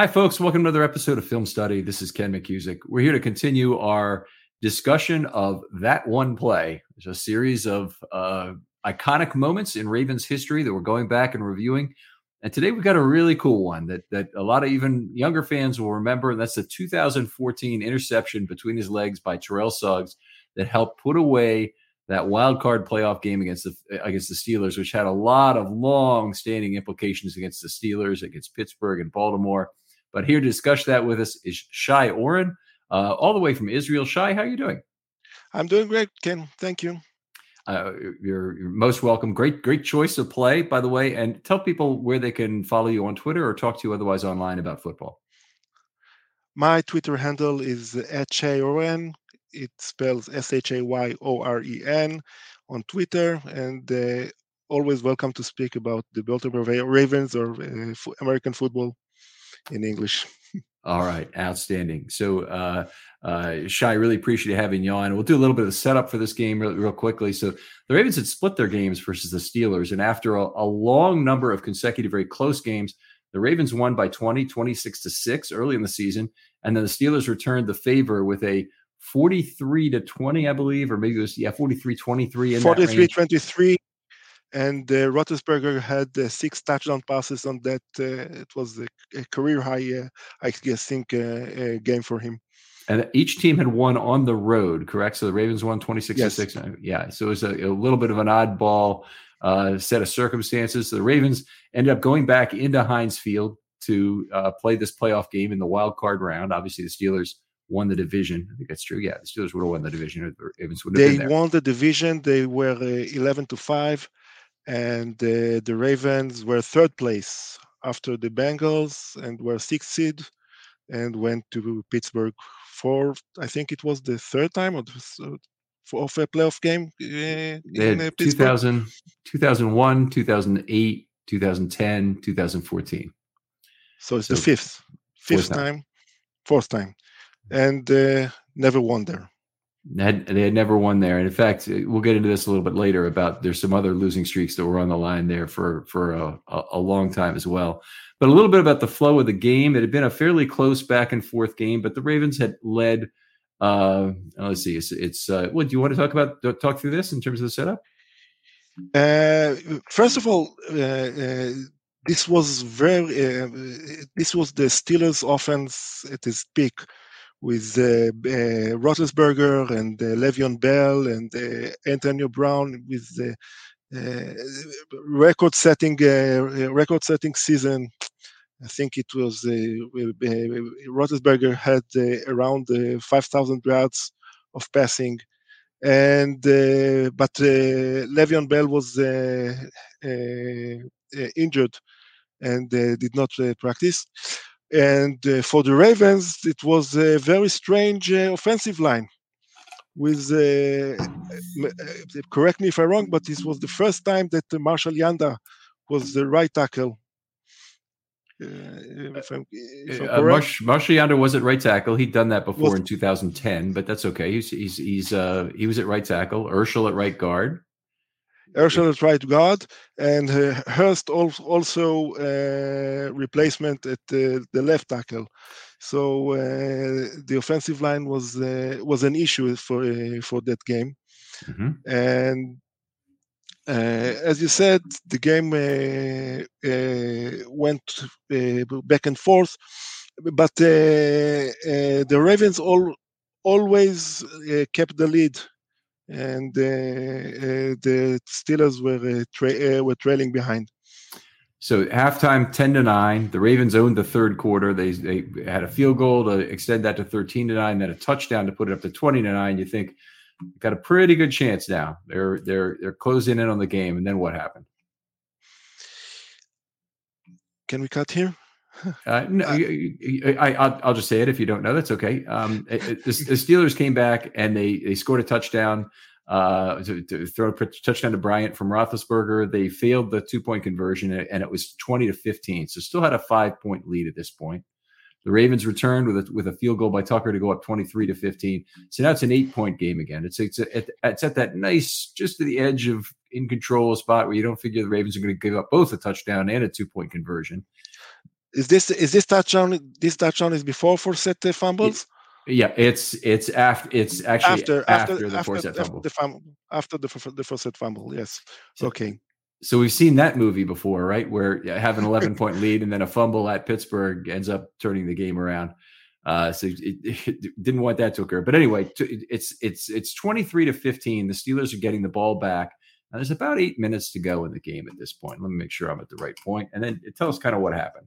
Hi, folks. Welcome to another episode of Film Study. This is Ken McKusick. We're here to continue our discussion of That One Play. It's a series of uh, iconic moments in Ravens history that we're going back and reviewing. And today we've got a really cool one that that a lot of even younger fans will remember. And that's the 2014 interception between his legs by Terrell Suggs that helped put away that wild card playoff game against the against the Steelers, which had a lot of long standing implications against the Steelers, against Pittsburgh and Baltimore. But here to discuss that with us is Shai Oren, uh, all the way from Israel. Shai, how are you doing? I'm doing great, Ken. Thank you. Uh, you're, you're, most welcome. Great, great choice of play, by the way. And tell people where they can follow you on Twitter or talk to you otherwise online about football. My Twitter handle is Oren. It spells S H A Y O R E N on Twitter, and uh, always welcome to speak about the Baltimore Ravens or uh, American football in English. All right, outstanding. So, uh, uh, Shai, really appreciate having you on. We'll do a little bit of setup for this game real, real quickly. So, the Ravens had split their games versus the Steelers, and after a, a, long number of consecutive, very close games, the Ravens won by 20, 26 to 6 early in the season. And then the Steelers returned the favor with a 43 to 20, I believe, or maybe it was, yeah, 43 23. 43 23 and uh, Roethlisberger had uh, six touchdown passes on that. Uh, it was a, a career high, uh, I guess, think uh, uh, game for him. And each team had won on the road, correct? So the Ravens won 26 yes. to 6. Yeah. So it was a, a little bit of an oddball set of circumstances. So the Ravens ended up going back into Heinz Field to play this playoff game in the wild card round. Obviously, the Steelers won the division. I think that's true. Yeah, the Steelers would have won the division. The Ravens would have they won the division. They were 11 to 5 and uh, the Ravens were third place after the Bengals and were sixth seed and went to Pittsburgh for I think it was the third time of, of a playoff game uh, in uh, 2000, 2001, 2008, 2010, 2014. So it's so, the fifth, fifth time. time. fourth time, and uh, never won there. Had, they had never won there. And in fact, we'll get into this a little bit later about there's some other losing streaks that were on the line there for for a, a, long time as well. But a little bit about the flow of the game. It had been a fairly close back and forth game, but the Ravens had led. Uh, let's see. It's, it's uh, what do you want to talk about? Talk through this in terms of the setup. Uh, first of all, uh, uh, this was very. Uh, this was the Steelers' offense at its peak with uh, uh, Roethlisberger and uh, Le'Veon Bell and uh, Antonio Brown with the uh, record-setting uh, record-setting season. I think it was Roethlisberger had around 5,000 yards of passing, and but Le'Veon Bell was injured and did not practice. And uh, for the Ravens, it was a very strange uh, offensive line. With uh, uh, correct me if I'm wrong, but this was the first time that Marshall Yanda was the right tackle. Uh, if I'm, if I'm Marsh, Marshal Yanda was at right tackle. He'd done that before was, in 2010, but that's okay. He's he's, he's he was at right tackle. Urschel at right guard. Urschel at right guard, and uh, Hurst also uh, replacement at the, left tackle. So uh, the offensive line was uh, was an issue for uh, for that game, Mhm. and uh, as you said, the game uh, uh, went uh, back and forth, but uh, uh, the Ravens all always uh, kept the lead, and uh, uh, the Steelers were uh, tra- uh, were trailing behind. So halftime, ten to nine. The Ravens owned the third quarter. They they had a field goal to extend that to thirteen to nine, then a touchdown to put it up to twenty to nine. You think got a pretty good chance now. They're they're they're closing in on the game, and then what happened? Can we cut here? Uh, no, I, I, I'll, I'll just say it. If you don't know, that's okay. Um, it- it- the, the Steelers came back and they they scored a touchdown. Uh, to, to throw a touchdown to Bryant from Roethlisberger. They failed the two point conversion, and it was twenty to fifteen. So still had a five point lead at this point. The Ravens returned with a, with a field goal by Tucker to go up twenty three to fifteen. So now it's an eight point game again. It's it's at, it's at that nice, just to the edge of in control spot where you don't figure the Ravens are going to give up both a touchdown and a two point conversion. Is this is this touchdown? This touchdown is before Forsett fumbles. Yeah, it's it's after it's actually after after, after the after, forced after fumble. the fumble after the the first fumble. Yes. So- Okay. So we've seen that movie before, right? Where you have an 11 point lead and then a fumble at Pittsburgh ends up turning the game around. Uh, so it, it didn't want that to occur. But anyway, it's it's it's 23 to 15. The Steelers are getting the ball back. Now, there's about eight minutes to go in the game at this point. Let me make sure I'm at the right point, and then tell us kind of what happened.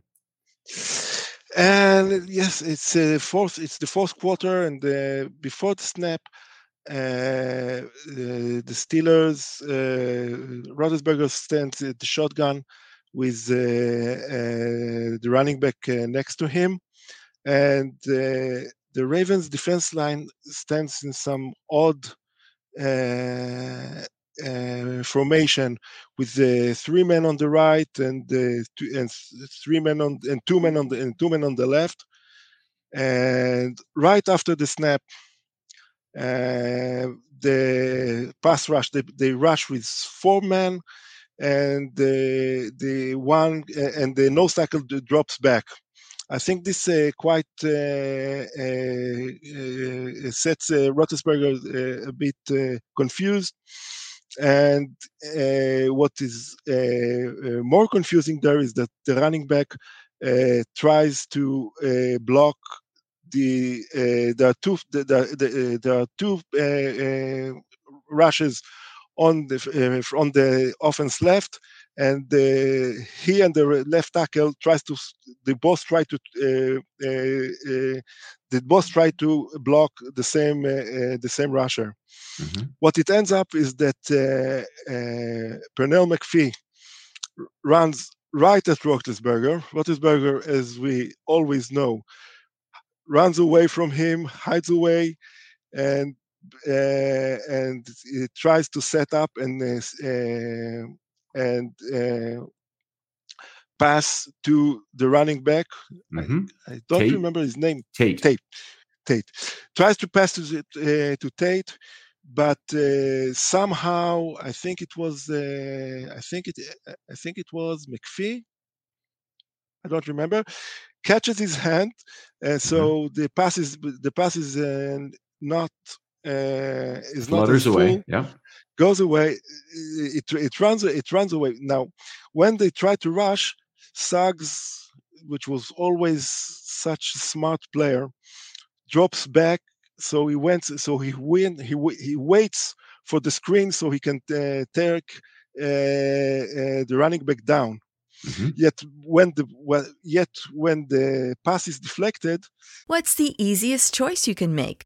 And yes, it's uh, fourth. It's the fourth quarter, and uh, before the snap, uh, uh, the Steelers, uh, Roethlisberger stands at the shotgun with uh, uh, the running back uh, next to him, and the Ravens defense line stands in some odd uh, formation with the three men on the right and two, and three men on and two men on the and two men on the left. And right after the snap, uh, the pass rush they, they rush with four men, and the the one and the nose tackle drops back. I think this uh, quite uh, uh, uh, sets uh, uh, a bit uh, confused. And uh, what is uh, uh, more confusing there is that the running back tries to block the. Uh, there are two. The, the, uh, there are two uh, rushes on the on the offense left, and uh, he and the left tackle tries to. They both try to. Uh, uh, uh, they both try to block the same the same rusher what it ends up is that uh, uh, Pernell McPhee runs right at Roethlisberger. Roethlisberger, as we always know, runs away from him, hides away, and uh, and it tries to set up and uh, and uh, pass to the running back. Mhm. I don't Tate? remember his name. Tate. Tate. Tate tries to pass to uh, to Tate, but uh, somehow I think it was uh, I think it I think it was McPhee. I don't remember. Catches his hand, and so the pass is the pass is not uh, is not Flutters as away. full Yeah. Goes away. It it runs it runs away. Now, when they try to rush, Suggs, which was always such a smart player, drops back. So he went. So he win. He he waits for the screen so he can uh, take uh, uh, the running back down. Mhm. Yet when the well, yet when the pass is deflected, What's the easiest choice you can make?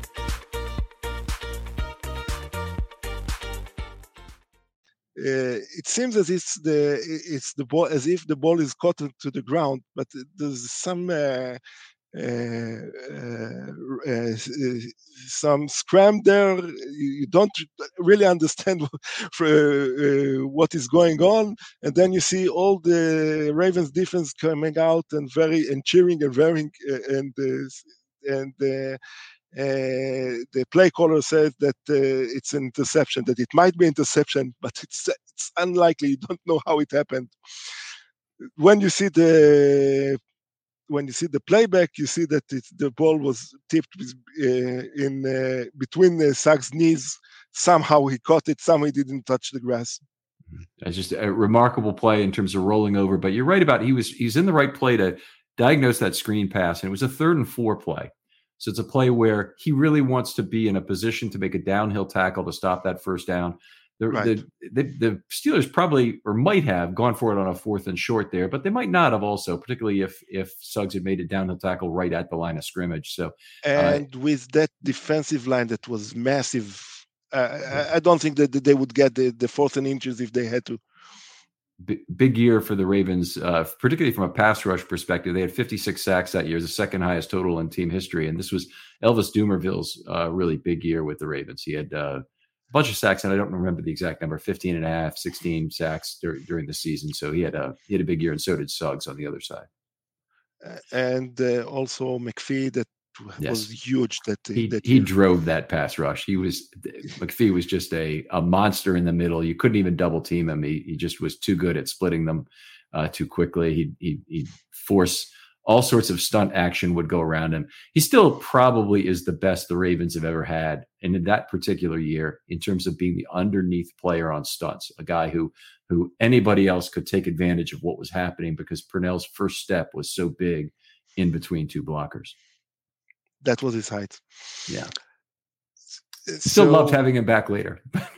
It seems as if the it's the ball as if the ball is caught to the ground, but there's some uh, uh, uh, uh some scram there. You don't really understand what is going on, and then you see all the Ravens defense coming out and very and cheering and very and and uh, the play caller says that uh, it's an interception, that it might be interception, but it's it's unlikely. You don't know how it happened. When you see the when you see the playback, you see that it, the ball was tipped uh, in uh, between the Suggs' knees. Somehow he caught it. Somehow he didn't touch the grass. It's just a remarkable play in terms of rolling over. But you're right about he was he's in the right play to diagnose that screen pass, and it was a third and four play. So it's a play where he really wants to be in a position to make a downhill tackle to stop that first down. The, right. the, the, the, Steelers probably or might have gone for it on a fourth and short there, but they might not have also, particularly if if Suggs had made a downhill tackle right at the line of scrimmage. So and uh, with that defensive line that was massive, uh, I, I, don't think that they would get the, the fourth and inches if they had to big year for the Ravens, uh, particularly from a pass rush perspective. They had 56 sacks that year, the second highest total in team history. And this was Elvis Dumervil's uh, really big year with the Ravens. He had uh, a bunch of sacks, and I don't remember the exact number 15 and a half, 16 sacks dur- during the season. So he had, a, he had a big year, and so did Suggs on the other side. And uh, also McPhee, that yes. was huge. That he that he drove that pass rush. He was McPhee was just a a monster in the middle. You couldn't even double team him. He he just was too good at splitting them uh, too quickly. He he he force all sorts of stunt action would go around him. He still probably is the best the Ravens have ever had, and in that particular year, in terms of being the underneath player on stunts, a guy who who anybody else could take advantage of what was happening because Pernell's first step was so big in between two blockers that was his height. Yeah. Still so, loved having him back later.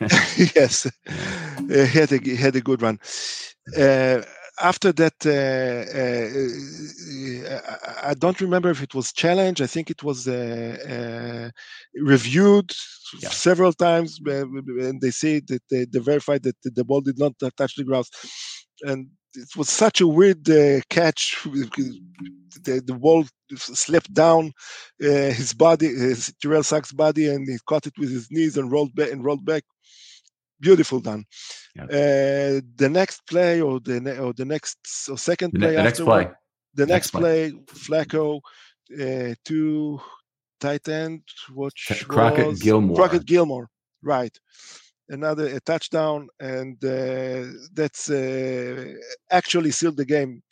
yes, uh, he had a he had a good run. Uh, after that, uh, uh, I don't remember if it was challenged. I think it was uh, uh, reviewed yeah. several times, and they say that they, they verified that the ball did not touch the grass, and it was such a weird uh, catch. The, the ball slipped down uh, his body, his Terrell Suggs' body, and he caught it with his knees and rolled back and rolled back. Beautiful done. Yeah. Uh, the next play, or the ne- or the next or second the play, the next play, the next, next play, play, Flacco uh, to tight end, which Crockett was Gillmore. Crockett Gillmore, right? Another a touchdown, and uh, that's uh, actually sealed the game.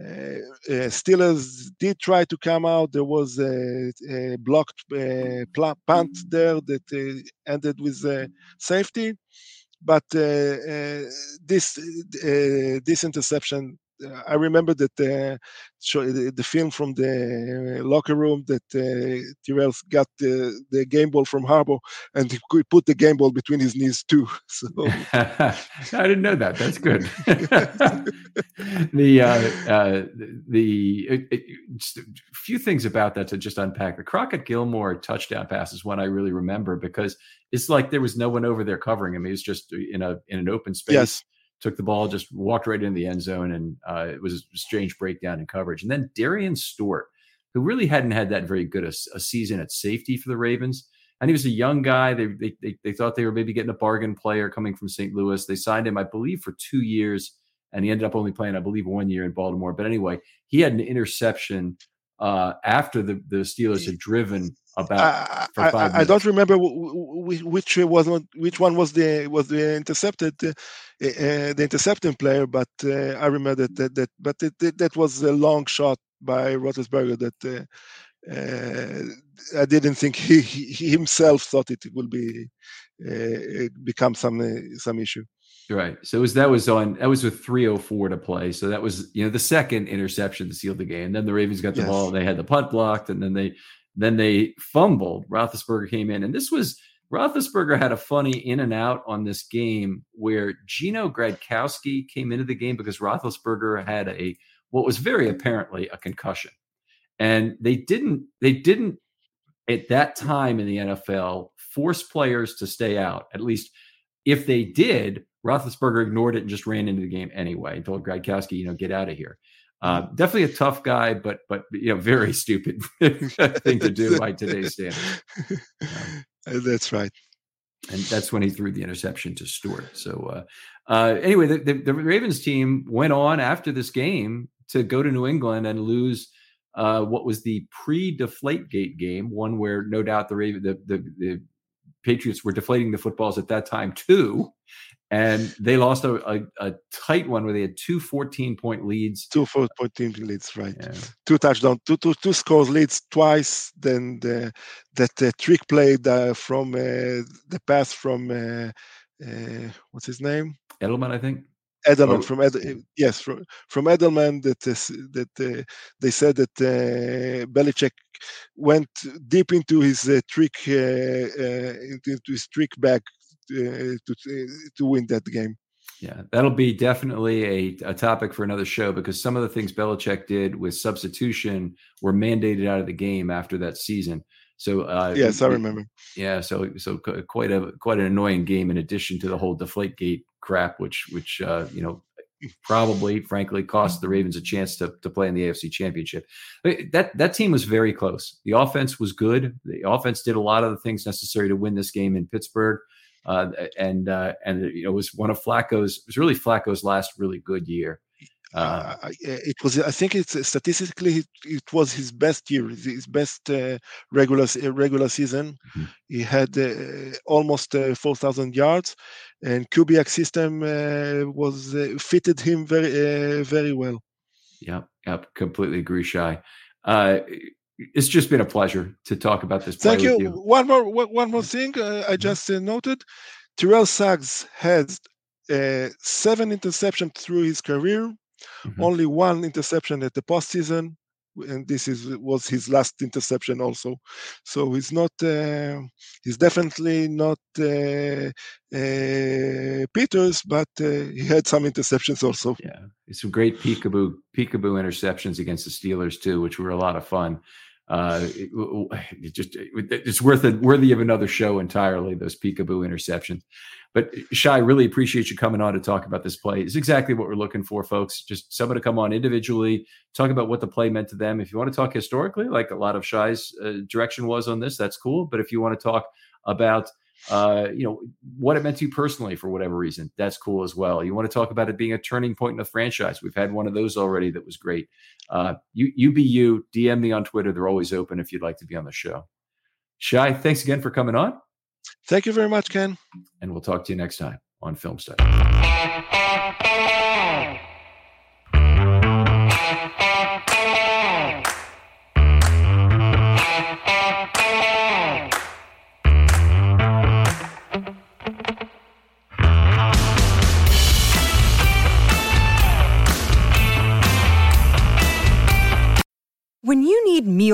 Uh, uh, Steelers did try to come out. There was a, a blocked uh, punt there that uh, ended with safety, but this this interception I remember that uh, show, the, the, film from the locker room that uh, Terrell got the, the game ball from Harbaugh and he put the game ball between his knees too. So I didn't know that. That's good. the uh, uh, the it, it, a few things about that to just unpack. The Crockett Gillmore touchdown pass is one I really remember because it's like there was no one over there covering him. He was just in a in an open space. Yes took the ball, just walked right into the end zone, and uh, it was a strange breakdown in coverage. And then Darian Stewart, who really hadn't had that very good a, a season at safety for the Ravens, and he was a young guy. They, they, they they thought they were maybe getting a bargain player coming from St. Louis. They signed him, I believe, for two years, and he ended up only playing, I believe, one year in Baltimore. But anyway, he had an interception uh, after the the Steelers had driven about I, I, I, don't remember which was which one was the was the intercepted uh, uh, the intercepting player, but uh, I remember that that, that but it, it, that was a long shot by Roethlisberger that uh, uh, I didn't think he, he, himself thought it will be uh, become some some issue. Right. So was that was on that was with 304 to play. So that was you know the second interception to seal the game. Then the Ravens got the yes. ball. They had the punt blocked, and then they then they fumbled. Roethlisberger came in, and this was Roethlisberger had a funny in and out on this game where Gino Gradkowski came into the game because Roethlisberger had a what was very apparently a concussion, and they didn't they didn't at that time in the NFL force players to stay out. At least if they did, Roethlisberger ignored it and just ran into the game anyway and told Gradkowski, you know, get out of here. Uh, definitely a tough guy, but but you know, very stupid thing to do by today's standards. Um, that's right. And that's when he threw the interception to Stewart. So uh, uh, anyway, the, the, the, Ravens team went on after this game to go to New England and lose uh, what was the pre-deflate gate game, one where no doubt the Raven the, the, the Patriots were deflating the footballs at that time too and they lost a, a, a, tight one where they had two 14 point leads. Two 14 leads, right? Yeah. Two touchdowns, two, two, two scores leads twice. Then the, that uh, trick play uh, from uh, the pass from uh, uh, what's his name? Edelman, I think. Edelman oh. from Ed, yes from from Edelman that that uh, they said that uh, Belichick went deep into his uh, trick into his trick uh, to to win that game. Yeah, that'll be definitely a, a topic for another show because some of the things Belichick did with substitution were mandated out of the game after that season. So uh, yes, I remember. Yeah, so so quite a quite an annoying game in addition to the whole deflate gate crap, which which uh, you know probably frankly cost the Ravens a chance to to play in the AFC Championship. That that team was very close. The offense was good. The offense did a lot of the things necessary to win this game in Pittsburgh. Uh, and uh, and you know, it was one of Flacco's. It was really Flacco's last really good year. Uh, uh it was. I think it's statistically it, it was his best year, his best uh, regular regular season. Mm-hmm. He had uh, almost four thousand yards, and Kubiak system was fitted him very very well. Yep, yep, completely agree, Shai it's just been a pleasure to talk about this. Thank you. you. One more, one more thing uh, I just uh, noted: Terrell Suggs has uh, seven interceptions through his career, mm-hmm. only one interception at the postseason, and this is was his last interception also. So he's not, uh, he's definitely not uh, uh, Peters, but he had some interceptions also. Yeah, some great peekaboo peekaboo interceptions against the Steelers too, which were a lot of fun uh, it, it just it's worth it worthy of another show entirely. Those peekaboo interceptions. But Shai, really appreciate you coming on to talk about this play. It's exactly what we're looking for, folks. Just someone to come on individually, talk about what the play meant to them. If you want to talk historically, like a lot of Shai's uh, direction was on this, that's cool. But if you want to talk about uh, you know, what it meant to you personally for whatever reason. That's cool as well. You want to talk about it being a turning point in the franchise. We've had one of those already that was great. Uh, you, you be you, DM me on Twitter. They're always open if you'd like to be on the show. Shai, thanks again for coming on. Thank you very much, Ken. And we'll talk to you next time on Film Study.